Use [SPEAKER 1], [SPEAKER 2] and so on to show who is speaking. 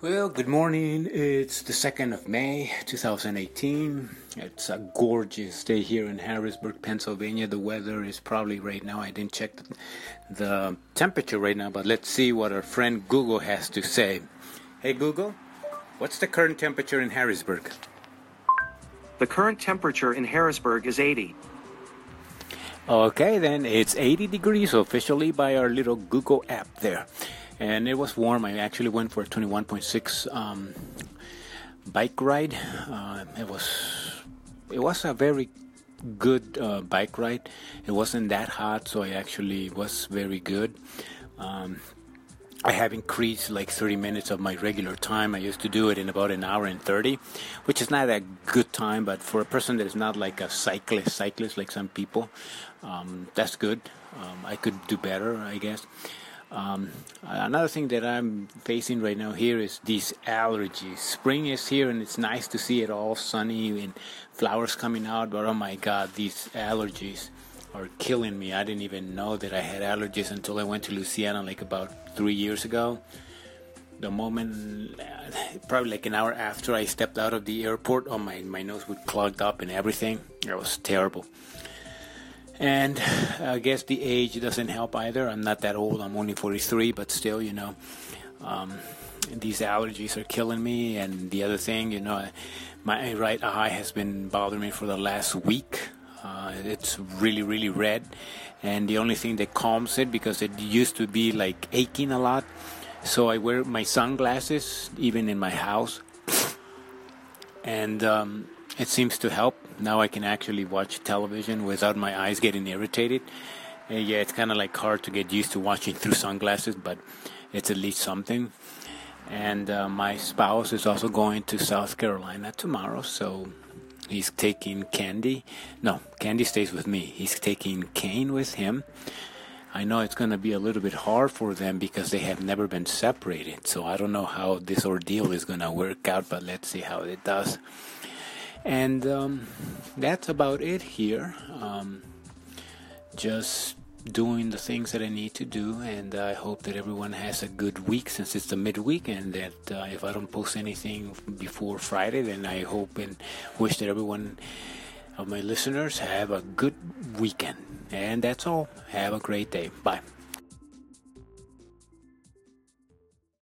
[SPEAKER 1] Well, good morning. It's the 2nd of May, 2018. It's a gorgeous day here in Harrisburg, Pennsylvania. The weather is probably right now, I didn't check the, the temperature right now, but let's see what our friend Google has to say. Hey, Google, what's the current temperature in Harrisburg?
[SPEAKER 2] The current temperature in Harrisburg is 80.
[SPEAKER 1] Okay, then it's 80 degrees officially by our little Google app there and it was warm. I actually went for a 21.6 um, bike ride. Uh, it was it was a very good uh, bike ride. It wasn't that hot, so I actually was very good. Um, I have increased like 30 minutes of my regular time. I used to do it in about an hour and 30, which is not a good time, but for a person that is not like a cyclist, cyclist like some people, um, that's good. Um, I could do better, I guess. Um, another thing that I'm facing right now here is these allergies. Spring is here and it's nice to see it all sunny and flowers coming out, but oh my god, these allergies are killing me. I didn't even know that I had allergies until I went to Louisiana like about three years ago. The moment, probably like an hour after I stepped out of the airport, oh my, my nose would clogged up and everything. It was terrible. And I guess the age doesn't help either. I'm not that old. I'm only 43, but still, you know, um, these allergies are killing me. And the other thing, you know, my right eye has been bothering me for the last week. Uh, it's really, really red. And the only thing that calms it, because it used to be like aching a lot. So I wear my sunglasses even in my house. And um, it seems to help now I can actually watch television without my eyes getting irritated. Uh, yeah, it's kind of like hard to get used to watching through sunglasses, but it's at least something. And uh, my spouse is also going to South Carolina tomorrow, so he's taking Candy. No, Candy stays with me. He's taking Kane with him. I know it's going to be a little bit hard for them because they have never been separated. So I don't know how this ordeal is going to work out, but let's see how it does. And um, that's about it here. Um, just doing the things that I need to do, and I hope that everyone has a good week since it's the midweek. And that uh, if I don't post anything before Friday, then I hope and wish that everyone of my listeners have a good weekend. And that's all. Have a great day. Bye.